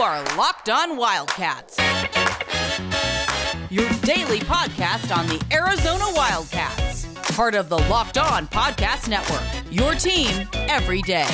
are Locked On Wildcats, your daily podcast on the Arizona Wildcats, part of the Locked On Podcast Network. Your team every day.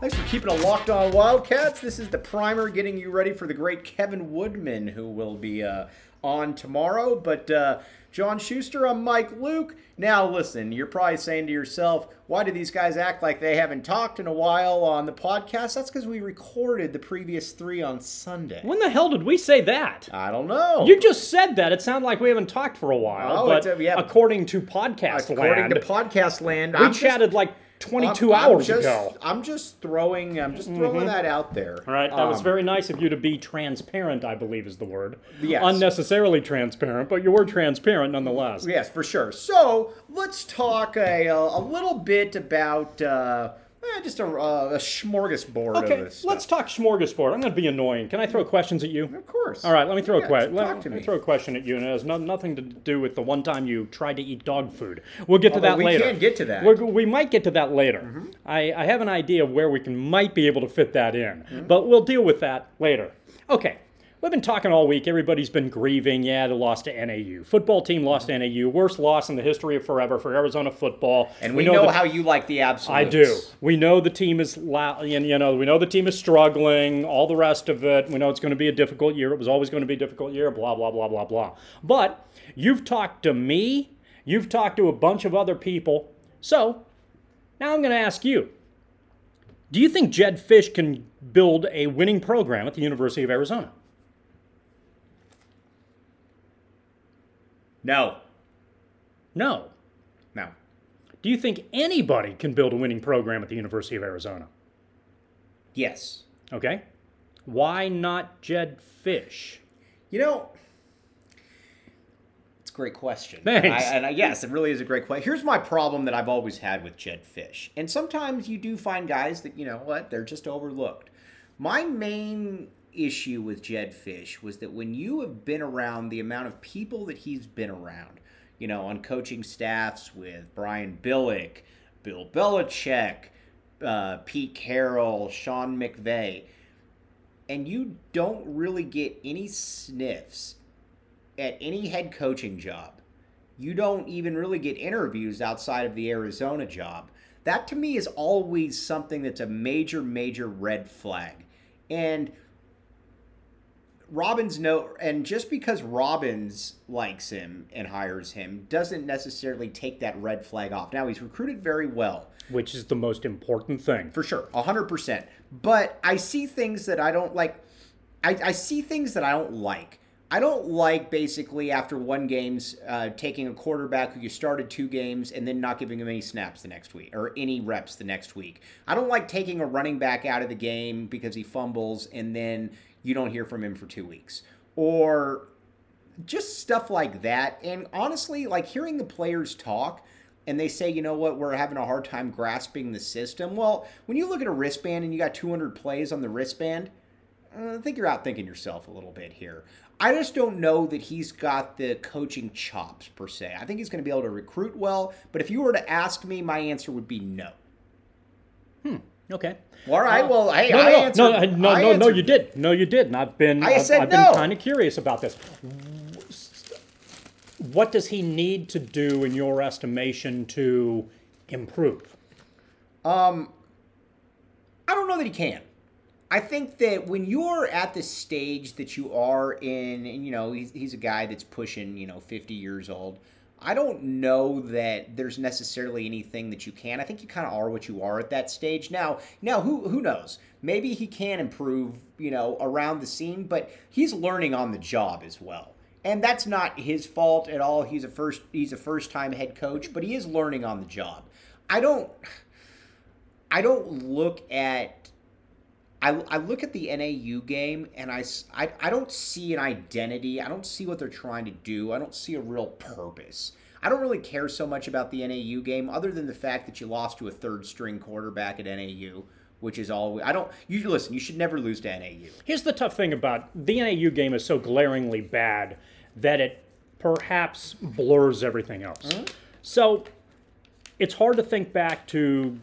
Thanks for keeping it locked on Wildcats. This is the primer getting you ready for the great Kevin Woodman, who will be uh, on tomorrow. But uh, John Schuster, I'm Mike Luke. Now, listen, you're probably saying to yourself, why do these guys act like they haven't talked in a while on the podcast? That's because we recorded the previous three on Sunday. When the hell did we say that? I don't know. You just said that. It sounded like we haven't talked for a while. Oh, but a- yeah. according to podcast According land, to podcast land, we I'm just- chatted like 22 I'm- I'm hours just- ago. Mm-hmm. I'm just throwing. I'm just throwing that out there. All right, that was Um, very nice of you to be transparent, I believe is the word. Yes. Unnecessarily transparent, but you were transparent nonetheless. Yes, for sure. So let's talk a, a little bit about uh, eh, just a, a smorgasbord Okay, of this. let's stuff. talk smorgasbord. I'm going to be annoying. Can I throw questions at you? Of course. All right, let me throw Yeah, a question. Let, to me throw a question at you, and it has no, nothing to do with the one time you tried to eat dog food. We'll get to Although that we later. can get to that. We're, we might get to that later. Mm-hmm. I, I have an idea of where we can might be able to fit that in, Mm-hmm. but we'll deal with that later. Okay. We've been talking all week. Everybody's been grieving. Yeah, they loss to NAU. Football team lost to NAU. Worst loss in the history of forever for Arizona football. And we, know, that- how you like the absolutes. I do. We know the team is you know we know the team is struggling. All the rest of it. We know it's going to be a difficult year. It was always going to be a difficult year. Blah blah blah blah blah. But you've talked to me. You've talked to a bunch of other people. So now I'm going to ask you. Do you think Jedd Fisch can build a winning program at the University of Arizona? No. No. No. Do you think anybody can build a winning program at the University of Arizona? Yes. Okay. Why not Jedd Fisch? You know, it's a great question. Thanks. And, I, and I, yes, it really is a great question. Here's my problem that I've always had with Jedd Fisch. And sometimes you do find guys that, you know what, they're just overlooked. My main issue with Jedd Fisch was that when you have been around the amount of people that he's been around, you know, on coaching staffs with Brian Billick, Bill Belichick, uh, Pete Carroll, Sean McVay, and you don't really get any sniffs at any head coaching job. You don't even really get interviews outside of the Arizona job. That to me is always something that's a major, major red flag. And Robbins no and just because Robbins likes him and hires him doesn't necessarily take that red flag off. Now he's recruited very well. which is the most important thing. For sure, hundred percent. But I see things that I don't like. I, I see things that I don't like. I don't like basically after one game's uh, taking a quarterback who you started two games and then not giving him any snaps the next week or any reps the next week. I don't like taking a running back out of the game because he fumbles and then you don't hear from him for two weeks or just stuff like that. And honestly, like hearing the players talk and they say, you know what, we're having a hard time grasping the system. Well, when you look at a wristband and you got 200 plays on the wristband, uh, I think you're outthinking yourself a little bit here. I just don't know that he's got the coaching chops per se. I think he's going to be able to recruit well, but if you were to ask me, my answer would be no. Okay. All right, well, hey, No, I no, answered. no, no, no, I no, no, you did. No, you did. And I've been, I I've, said I've been kind of curious about this. What does he need to do, in your estimation, to improve? Um, I don't know that he can. I think that when you're at the stage that you are in, and you know, he's, he's a guy that's pushing, you know, 50 years old. I don't know that there's necessarily anything that you can. I think you kind of are what you are at that stage. Now, now who who knows? Maybe he can improve, you know, around the scene, but he's learning on the job as well. And that's not his fault at all. He's a first he's a first-time head coach, but he is learning on the job. I don't I don't look at I, I look at the NAU game and I I don't see an identity. I don't see what they're trying to do. I don't see a real purpose. I don't really care so much about the NAU game other than the fact that you lost to a third string quarterback at NAU, which is all I don't you listen, you should never lose to NAU. Here's the tough thing about the NAU game is so glaringly bad that it perhaps blurs everything else. Mm-hmm. So it's hard to think back to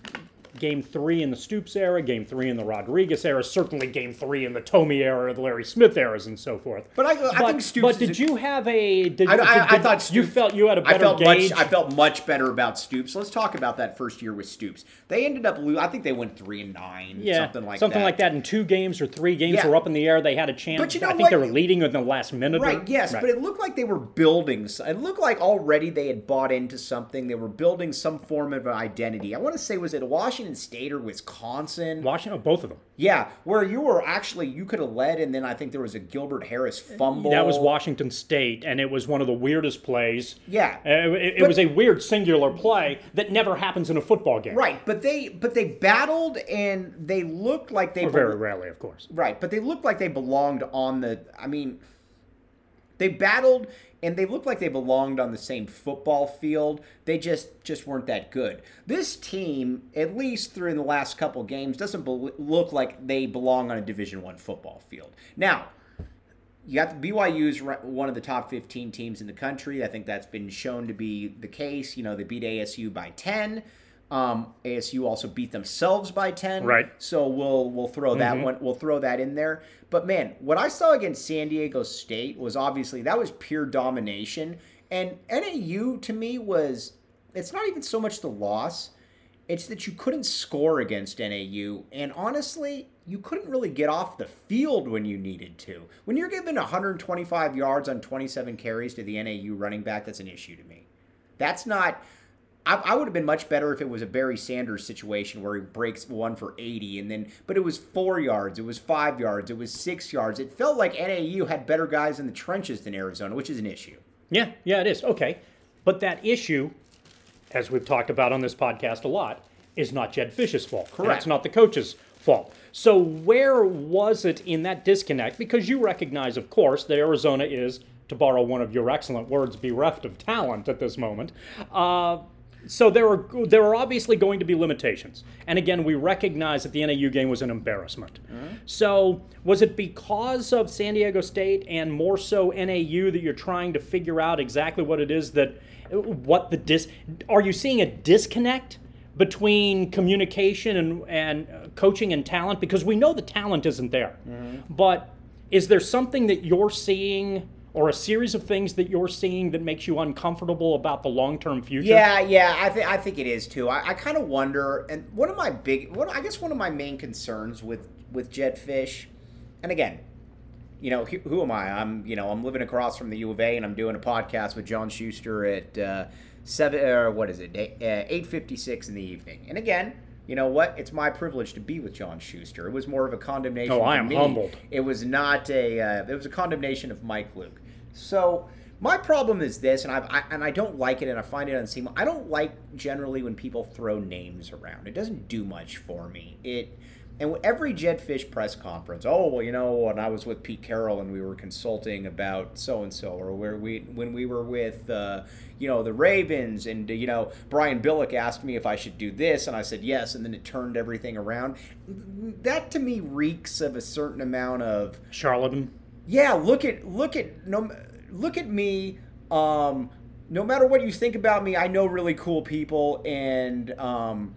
game three in the Stoops era, game three in the Rodriguez era, certainly game three in the Tomey era, the Larry Smith eras, and so forth. But I, I think Stoops. But did a- you have a? Did, I, did- I, I did- thought you felt you had a I better felt gauge. much. I felt much better about Stoops. Let's talk about that first year with Stoops. They ended up. I think they went three and nine. yeah, something like that. something that. like that. In two games or three games, Yeah. were up in the air. They had a chance. But you know I think what? they were leading in the last minute. or- Right, yes, Right. but it looked like they were building. It looked like already they had bought into something. They were building some form of an identity. I want to say, was it Washington State or Wisconsin? Washington, both of them. Yeah, where you were actually you could have led, and then I think there was a Gilbert Harris fumble. That was Washington State, and it was one of the weirdest plays. Yeah. Uh, it, it But- was a weird singular play that never happens in a football game. Right, but they but they battled and they looked like they Or very rarely, of course. Right, but they looked like they belonged on the. I mean, they battled and they looked like they belonged on the same football field. They just just weren't that good. This team, at least through the last couple games, doesn't bel look like they belong on a Division One football field. Now, you got ri- one of the top 15 teams in the country. I think that's been shown to be the case. You know, they beat ASU by 10. Um, ASU also beat themselves by 10. Right. So we'll we'll throw that one we'll throw that in there. But man, what I saw against San Diego State was obviously that was pure domination. And NAU to me was it's not even so much the loss. It's that you couldn't score against NAU, and honestly, you couldn't really get off the field when you needed to. When you're given 125 yards on 27 carries to the NAU running back, that's an issue to me. That's not. I, I would have been much better if it was a Barry Sanders situation where he breaks one for 80 and then, but it was four yards, it was five yards, it was six yards. It felt like NAU had better guys in the trenches than Arizona, which is an issue. Yeah, yeah, it is. Okay. But that issue, as we've talked about on this podcast a lot, is not Jedd Fisch's fault. Correct. it's not the coach's fault. So where was it in that disconnect? Because you recognize, of course, that Arizona is, to borrow one of your excellent words, bereft of talent at this moment. Uh, so there are there are obviously going to be limitations. And again, we recognize that the NAU game was an embarrassment. So was it because of San Diego State and more so NAU that you're trying to figure out exactly what it is that what the dis are you seeing a disconnect between communication and and uh, coaching and talent because we know the talent isn't there. But is there something that you're seeing or a series of things that you're seeing that makes you uncomfortable about the long-term future? Yeah, yeah, I think I think it is too. I, I kind of wonder, and one of my big, I guess one of my main concerns with with Jedd Fisch, and again, you know, who, who am I? I'm you know I'm living across from the U of A, and I'm doing a podcast with John Schuster at uh, seven or what is it, eight fifty six in the evening. And again, you know what? It's my privilege to be with John Schuster. It was more of a condemnation. Oh, I am me. humbled. It was not a. Uh, it was a condemnation of Mike Luke. So my problem is this, and I've, I and I don't like it, and I find it unseemly. I don't like generally when people throw names around. It doesn't do much for me. It and every Jedd Fisch press conference. Oh well, you know, when I was with Pete Carroll and we were consulting about so and so, or where we when we were with. Uh, you know the Ravens, and you know Brian Billick asked me if I should do this, and I said yes, and then it turned everything around. That to me reeks of a certain amount of Charlatan. yeah look at look at no look at me um no matter what you think about me i know really cool people and um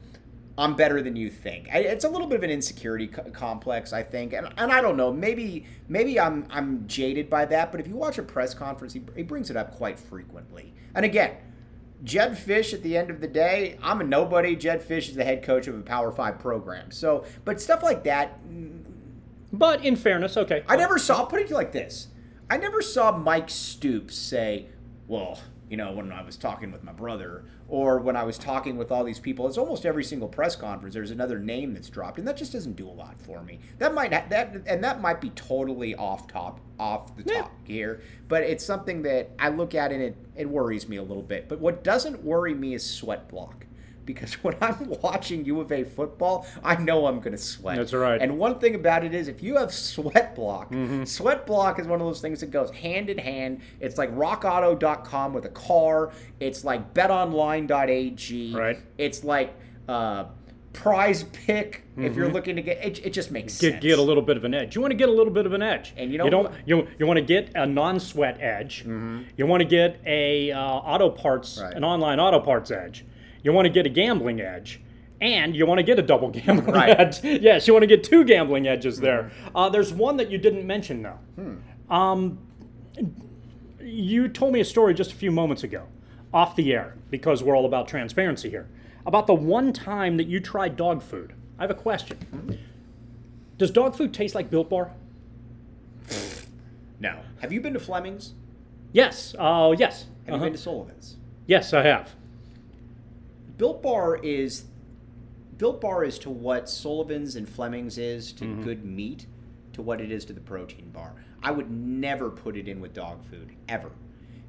i'm better than you think I, it's a little bit of an insecurity co- complex i think and, and i don't know maybe maybe i'm i'm jaded by that but if you watch a press conference he, he brings it up quite frequently and again Jedd Fisch, at the end of the day, I'm a nobody. Jedd Fisch is the head coach of a Power Five program. So, but stuff like that, mm, But in fairness, okay. I never saw. I'll put it like this: I never saw Mike Stoops say, "Well, you know, when I was talking with my brother, or when I was talking with all these people." It's almost every single press conference. There's another name that's dropped, and that just doesn't do a lot for me. That might ha- that and that might be totally off top, off the Yeah. top here, but it's something that I look at and it it worries me a little bit. But what doesn't worry me is sweat block. Because when I'm watching U of A football, I know I'm going to sweat. That's right. And one thing about it is, if you have sweat block, Mm-hmm. sweat block is one of those things that goes hand in hand. It's like rockauto.com with a car. It's like betonline.ag. Right. It's like uh, prize pick if you're looking to get it, it just makes Mm-hmm. get, sense. get a little bit of an edge. You want to get a little bit of an edge, And you know you don't you, you want to get a non-sweat edge. You want to get a uh, auto parts, Right. an online auto parts edge. You want to get a gambling edge. And you want to get a double gambling Right. edge. Yes, you want to get two gambling edges there. Uh, there's one that you didn't mention, though. Um, you told me a story just a few moments ago, off the air, because we're all about transparency here, about the one time that you tried dog food. I have a question. Does dog food taste like Built Bar? No. Have you been to Fleming's? Yes. Oh, yes. Have Uh-huh. you been to Sullivan's? Yes, I have. Built Bar is Built Bar is to what Sullivan's and Fleming's is to Mm-hmm. good meat, to what it is to the protein bar. I would never put it in with dog food ever.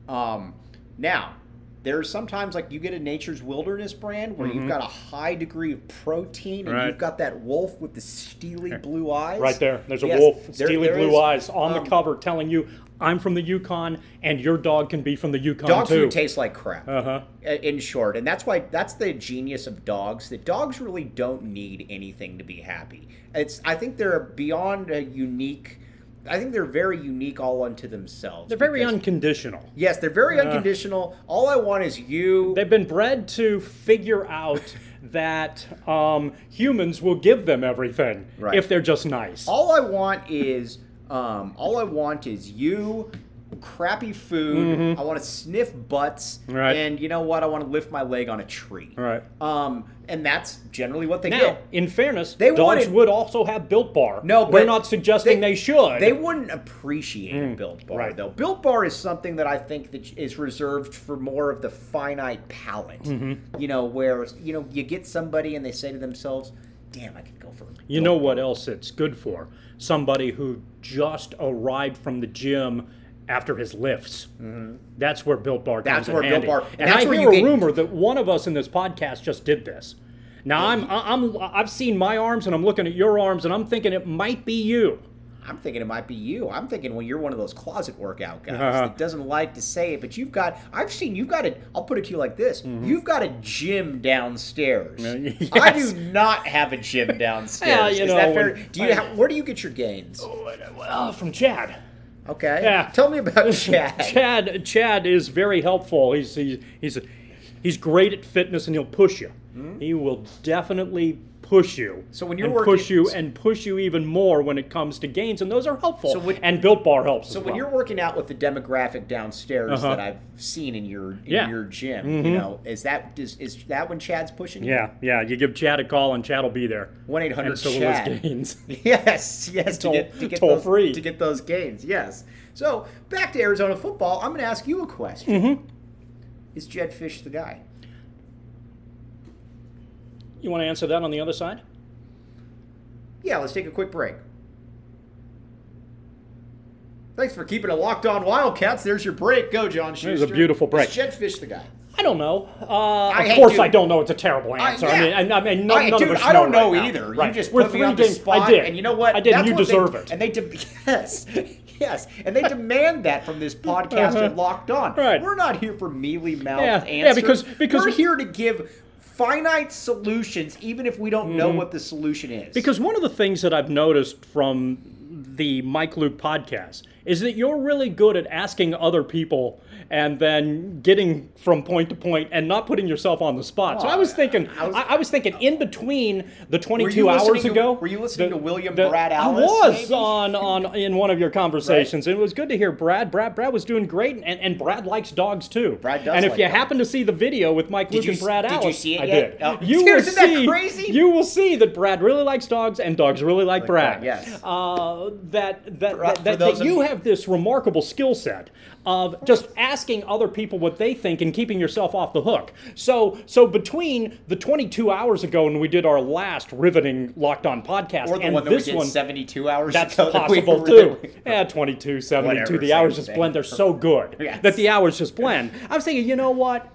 Um, now, there are sometimes like you get a Nature's Wilderness brand where you've got a high degree of protein and Mm-hmm. Right. you've got that wolf with the steely blue eyes. Right there. There's a Yes, wolf, there- steely there blue is. eyes on Um, the cover telling you, I'm from the Yukon and your dog can be from the Yukon Dog too. food tastes like crap. uh-huh. in short and that's why that's the genius of dogs that dogs really don't need anything to be happy it's i think they're beyond a unique i think they're very unique all unto themselves They're very because- unconditional. yes they're very unconditional all i want is you They've been bred to figure out that um, humans will give them everything Right. if they're just nice. all i want is um, all i want is you crappy food i want to sniff butts Mm-hmm. Right. and you know what i want to lift my leg on a tree Right. um, and that's generally what they Now, get in fairness, They dogs wanted- would also have Built Bar. No, but we're not suggesting they, should. They wouldn't appreciate a Built Bar, Mm, right. though. Built Bar is something that I think that is reserved for more of the finite palate. Mm-hmm. You know, where you know you get somebody and they say to themselves, "Damn, I could go for." a You know Bar." what else it's good for? Somebody who just arrived from the gym after his lifts. That's where Built Bar comes Mm-hmm. That's in where Built handy. Bar- And that's I where hear you a get- rumor that one of us in this podcast just did this. Now I'm I'm I've seen my arms and I'm looking at your arms and I'm thinking it might be you. I'm thinking it might be you. I'm thinking when you're one of those closet workout guys Uh-huh. that doesn't like to say it, but you've got. I've seen you've got it. I'll put it to you like this: you've got a gym downstairs. Mm-hmm. I do not have a gym downstairs. Yeah, you Is know, that fair? when- Do you? Have, where do you get your gains? Well, from Chad. Okay. Yeah. Tell me about Chad. Chad Chad is very helpful. He's he's he's he's great at fitness and he'll push you. Hmm? He will definitely push you. So when you're and working- push you and push you even more when it comes to gains, and those are helpful. So when- and Built Bar helps. So when you're working out with the demographic downstairs Uh-huh. that I've seen in your in Yeah. Mm-hmm. your gym, you know, is that is, is that when Chad's pushing you? yeah, yeah, you give Chad a call and Chad will be there. One eight hundred Chad. gains. Yes, yes, to Toll- get to get toll those, free. to get those gains. Yes. So back to Arizona football. I'm going to ask you a question. Mm-hmm. Is Jedd Fisch the guy? You want to answer that on the other side? Yeah. Let's take a quick break. Thanks for keeping it locked on Wildcats. There's your break. Go, John Schuster. was a beautiful break. Is Jedd Fisch the guy? I don't know. Uh, I of course, to- I don't know. It's a terrible I- answer. yeah. I mean, I, I mean, none, I, none dude, of us I don't know, right now. either. Right. You just We're put me on the spot, I did. and you know what? I did. That's you what they- deserve it. And they, de- yes, yes, and they demand that from this podcast at Locked On. Uh-huh. Right. We're not here for mealy mouthed Yeah, answers. yeah, because- because- we're here to give finite solutions, even if we don't know what the solution is. Mm-hmm. Because one of the things that I've noticed from the Mike Luke podcast is that you're really good at asking other people and then getting from point to point and not putting yourself on the spot. so I was thinking, I I was, was- I, was thinking in between the 22 you listening hours to- ago. were you listening the- to William the- Brad I was maybe? on on in one of your conversations, and it was good to hear Brad. Brad Brad was doing great, and, and Brad likes dogs too. Brad does And if like you dogs. happen to see the video with Mike Did Luke you and Brad did you see it I yet? did. Oh, you dude, will isn't that see. crazy? You will see that Brad really likes dogs, and dogs really like Brad. Brad, yes. Uh, that that, that, that, that you you- have this remarkable skill set of just asking other people what they think and keeping yourself off the hook. So so between the 22 hours ago when we did our last riveting Locked On podcast or the and one that we this did one 72 hours that's ago. that possible too. Yeah, 22, 72. Whatever, the hours just blend. They're so good Yes. that the hours just blend. I was thinking, you know what?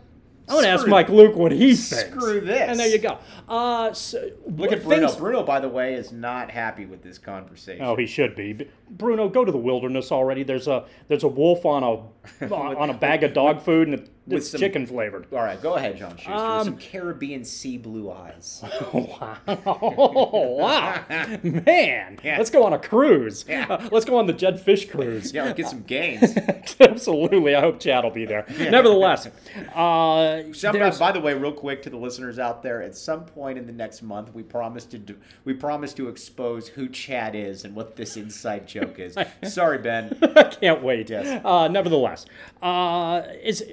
I want to ask Mike Luke what he thinks. Screw this. And there you go. Uh, so, Look at Bruno. Bruno, by the way, is not happy with this conversation. Oh, he should be. Bruno, go to the wilderness already. There's a there's a wolf on a on a bag of dog food, and it, with some chicken flavored. All right, go ahead, John Schuster. Um, with some Caribbean sea blue eyes. wow. wow. Man. Yeah. Let's go on a cruise. Yeah. Uh, let's go on the Jedd Fisch cruise. yeah, get some gains. Absolutely. I hope Chad will be there. Nevertheless, uh, Some, by the way, real quick to the listeners out there, at some point in the next month, we promise to do, we promise to expose who Chad is and what this inside joke is. Sorry, Ben. I can't wait. Yes. Uh, nevertheless, uh, is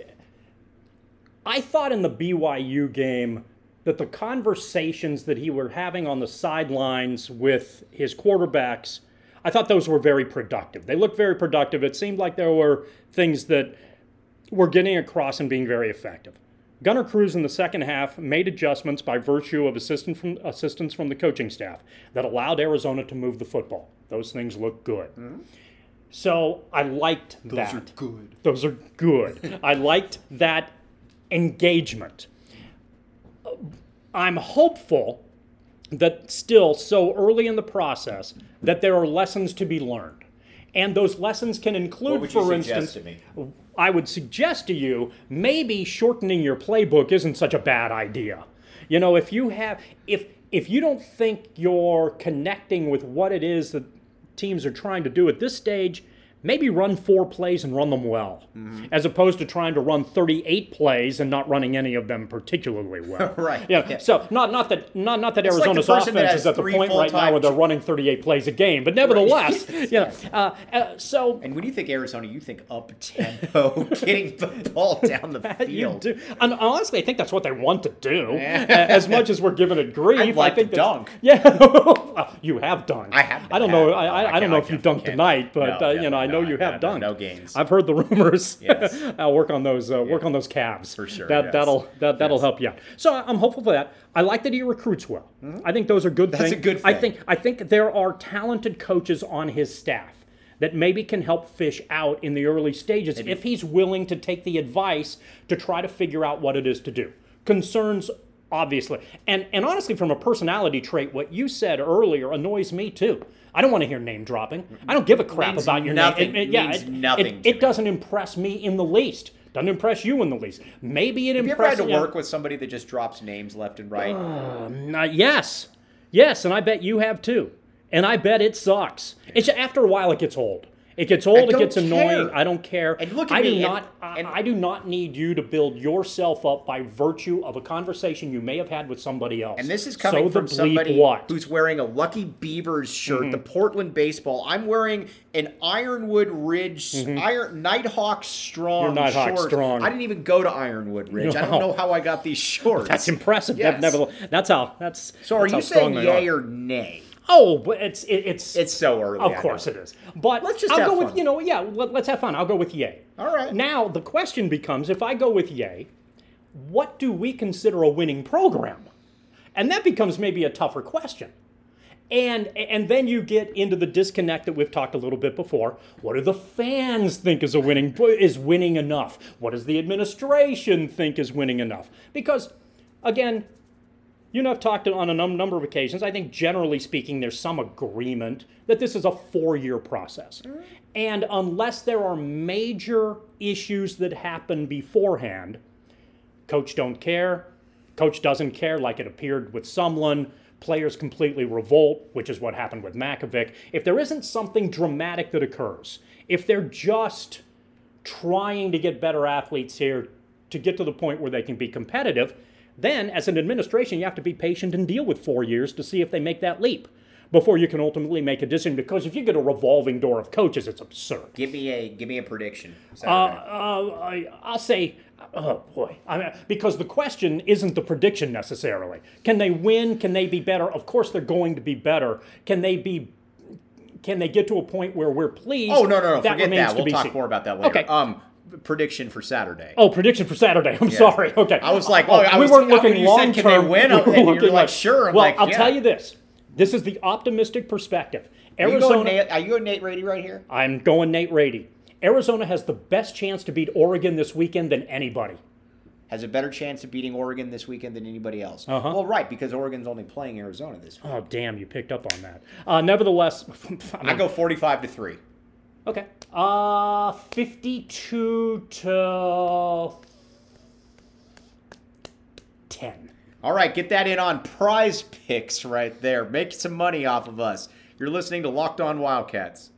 I thought in the BYU game that the conversations that he were having on the sidelines with his quarterbacks, I thought those were very productive. They looked very productive. It seemed like there were things that were getting across and being very effective. Gunner Cruz in the second half made adjustments by virtue of assistant from, assistance from the coaching staff that allowed Arizona to move the football. Those things look good. Mm-hmm. So I liked that. Those are good. Those are good. I liked that engagement. I'm hopeful that still so early in the process that there are lessons to be learned. And those lessons can include, What would you for instance? I would suggest to you maybe shortening your playbook isn't such a bad idea. You know, if you have if if you don't think you're connecting with what it is that teams are trying to do at this stage, maybe run four plays and run them well, Mm-hmm. as opposed to trying to run 38 plays and not running any of them particularly well. Right. Yeah. Yeah. So not not that not not that like the Arizona's that offense has is at the point right now where they're running 38 plays a game, but nevertheless, you know, uh, uh, so And when you think Arizona, you think up tempo, getting the ball down the field. And honestly, I think that's what they want to do. As much as we're giving it grief, I'd like I think to dunk. Yeah, you have dunked. I have- I don't know. have. I, I, I I don't know if you dunked tonight, but No, uh, you know, I know no, you have done. no gains. I've heard the rumors. Yes. I'll work on those. Uh, Work on those calves For sure, That yes. that'll that that'll Yes. help you out. So I'm hopeful for that. I like that he recruits well. I think those are good Mm-hmm. That's things. a good Thing. I think I think there are talented coaches on his staff that maybe can help Fisch out in the early stages if he's willing to take the advice to try to figure out what it is to do. Concerns obviously. And and honestly from a personality trait what you said earlier annoys me too. I don't want to hear name dropping. I don't give a crap Means about your nothing- name. It- it- yeah, means it, nothing it, it doesn't impress me in the least. Doesn't impress you in the least. Maybe it Have you ever had impresses to work with somebody that just drops names left and right? uh, yes, yes, and I bet you have too. And I bet it sucks. It's after a while it gets old. It gets old. It gets annoying. I don't care. And look at I do me, and- not. I- and- I do not need you to build yourself up by virtue of a conversation you may have had with somebody else. And this is coming so from somebody what? Mm-hmm. who's wearing a Lucky Beavers shirt, the Portland baseball. I'm wearing an Ironwood Ridge, Iron Nighthawk Strong Mm-hmm. You're Nighthawk shorts. Strong. I didn't even go to Ironwood Ridge. I don't know how I got these shorts. That's impressive. Yes. Nevertheless, that's how. That's So are that's how you saying yay are. or nay? Oh, but it's it, it's It's so early. Of I course know. it is. But Let's just I'll have go fun. with you know yeah. Let, us have fun. I'll go with yay. All right. Now the question becomes: if I go with yay, what do we consider a winning program? And that becomes maybe a tougher question. And and then you get into the disconnect that we've talked a little bit before. What do the fans think is a winning is winning enough? What does the administration think is winning enough? Because again, you and I've talked on a num- number of occasions. I think generally speaking, there's some agreement that this is a four year process. And unless there are major issues that happen beforehand, coach don't care, coach doesn't care, like it appeared with Sumlin. Players completely revolt, which is what happened with Mackovic. If there isn't something dramatic that occurs, if they're just trying to get better athletes here to get to the point where they can be competitive, then as an administration, you have to be patient and deal with four years to see if they make that leap before you can ultimately make a decision. Because if you get a revolving door of coaches, it's absurd. Give me a give me a prediction. Uh, uh, I, I'll say, oh boy, I mean, because the question isn't the prediction necessarily. Can they win? Can they be better? Of course, they're going to be better. Can they be? Can they get to a point where we're pleased? oh no no no! Forget that. We'll talk seen. more about that later. Okay. Um, prediction for Saturday. Oh, prediction for Saturday. I'm sorry. Okay. I was like, oh, I we was- weren't looking you long said, "Can they win?" We and you're like, "Sure." I'm well, like, I'll yeah. tell you this. This is the optimistic perspective. Are you, Arizona. Nate, are you going Nate Rady right here? I'm going Nate Rady. Arizona has the best chance to beat Oregon this weekend than anybody. Has a better chance of beating Oregon this weekend than anybody else. Uh-huh. Well, right, because Oregon's only playing Arizona this week. Oh, damn, you picked up on that. Uh, nevertheless, I I go 45 to 3. Okay. Uh, 52 to 10. All right, get that in on PrizePicks right there. Make some money off of us. You're listening to Locked On Wildcats.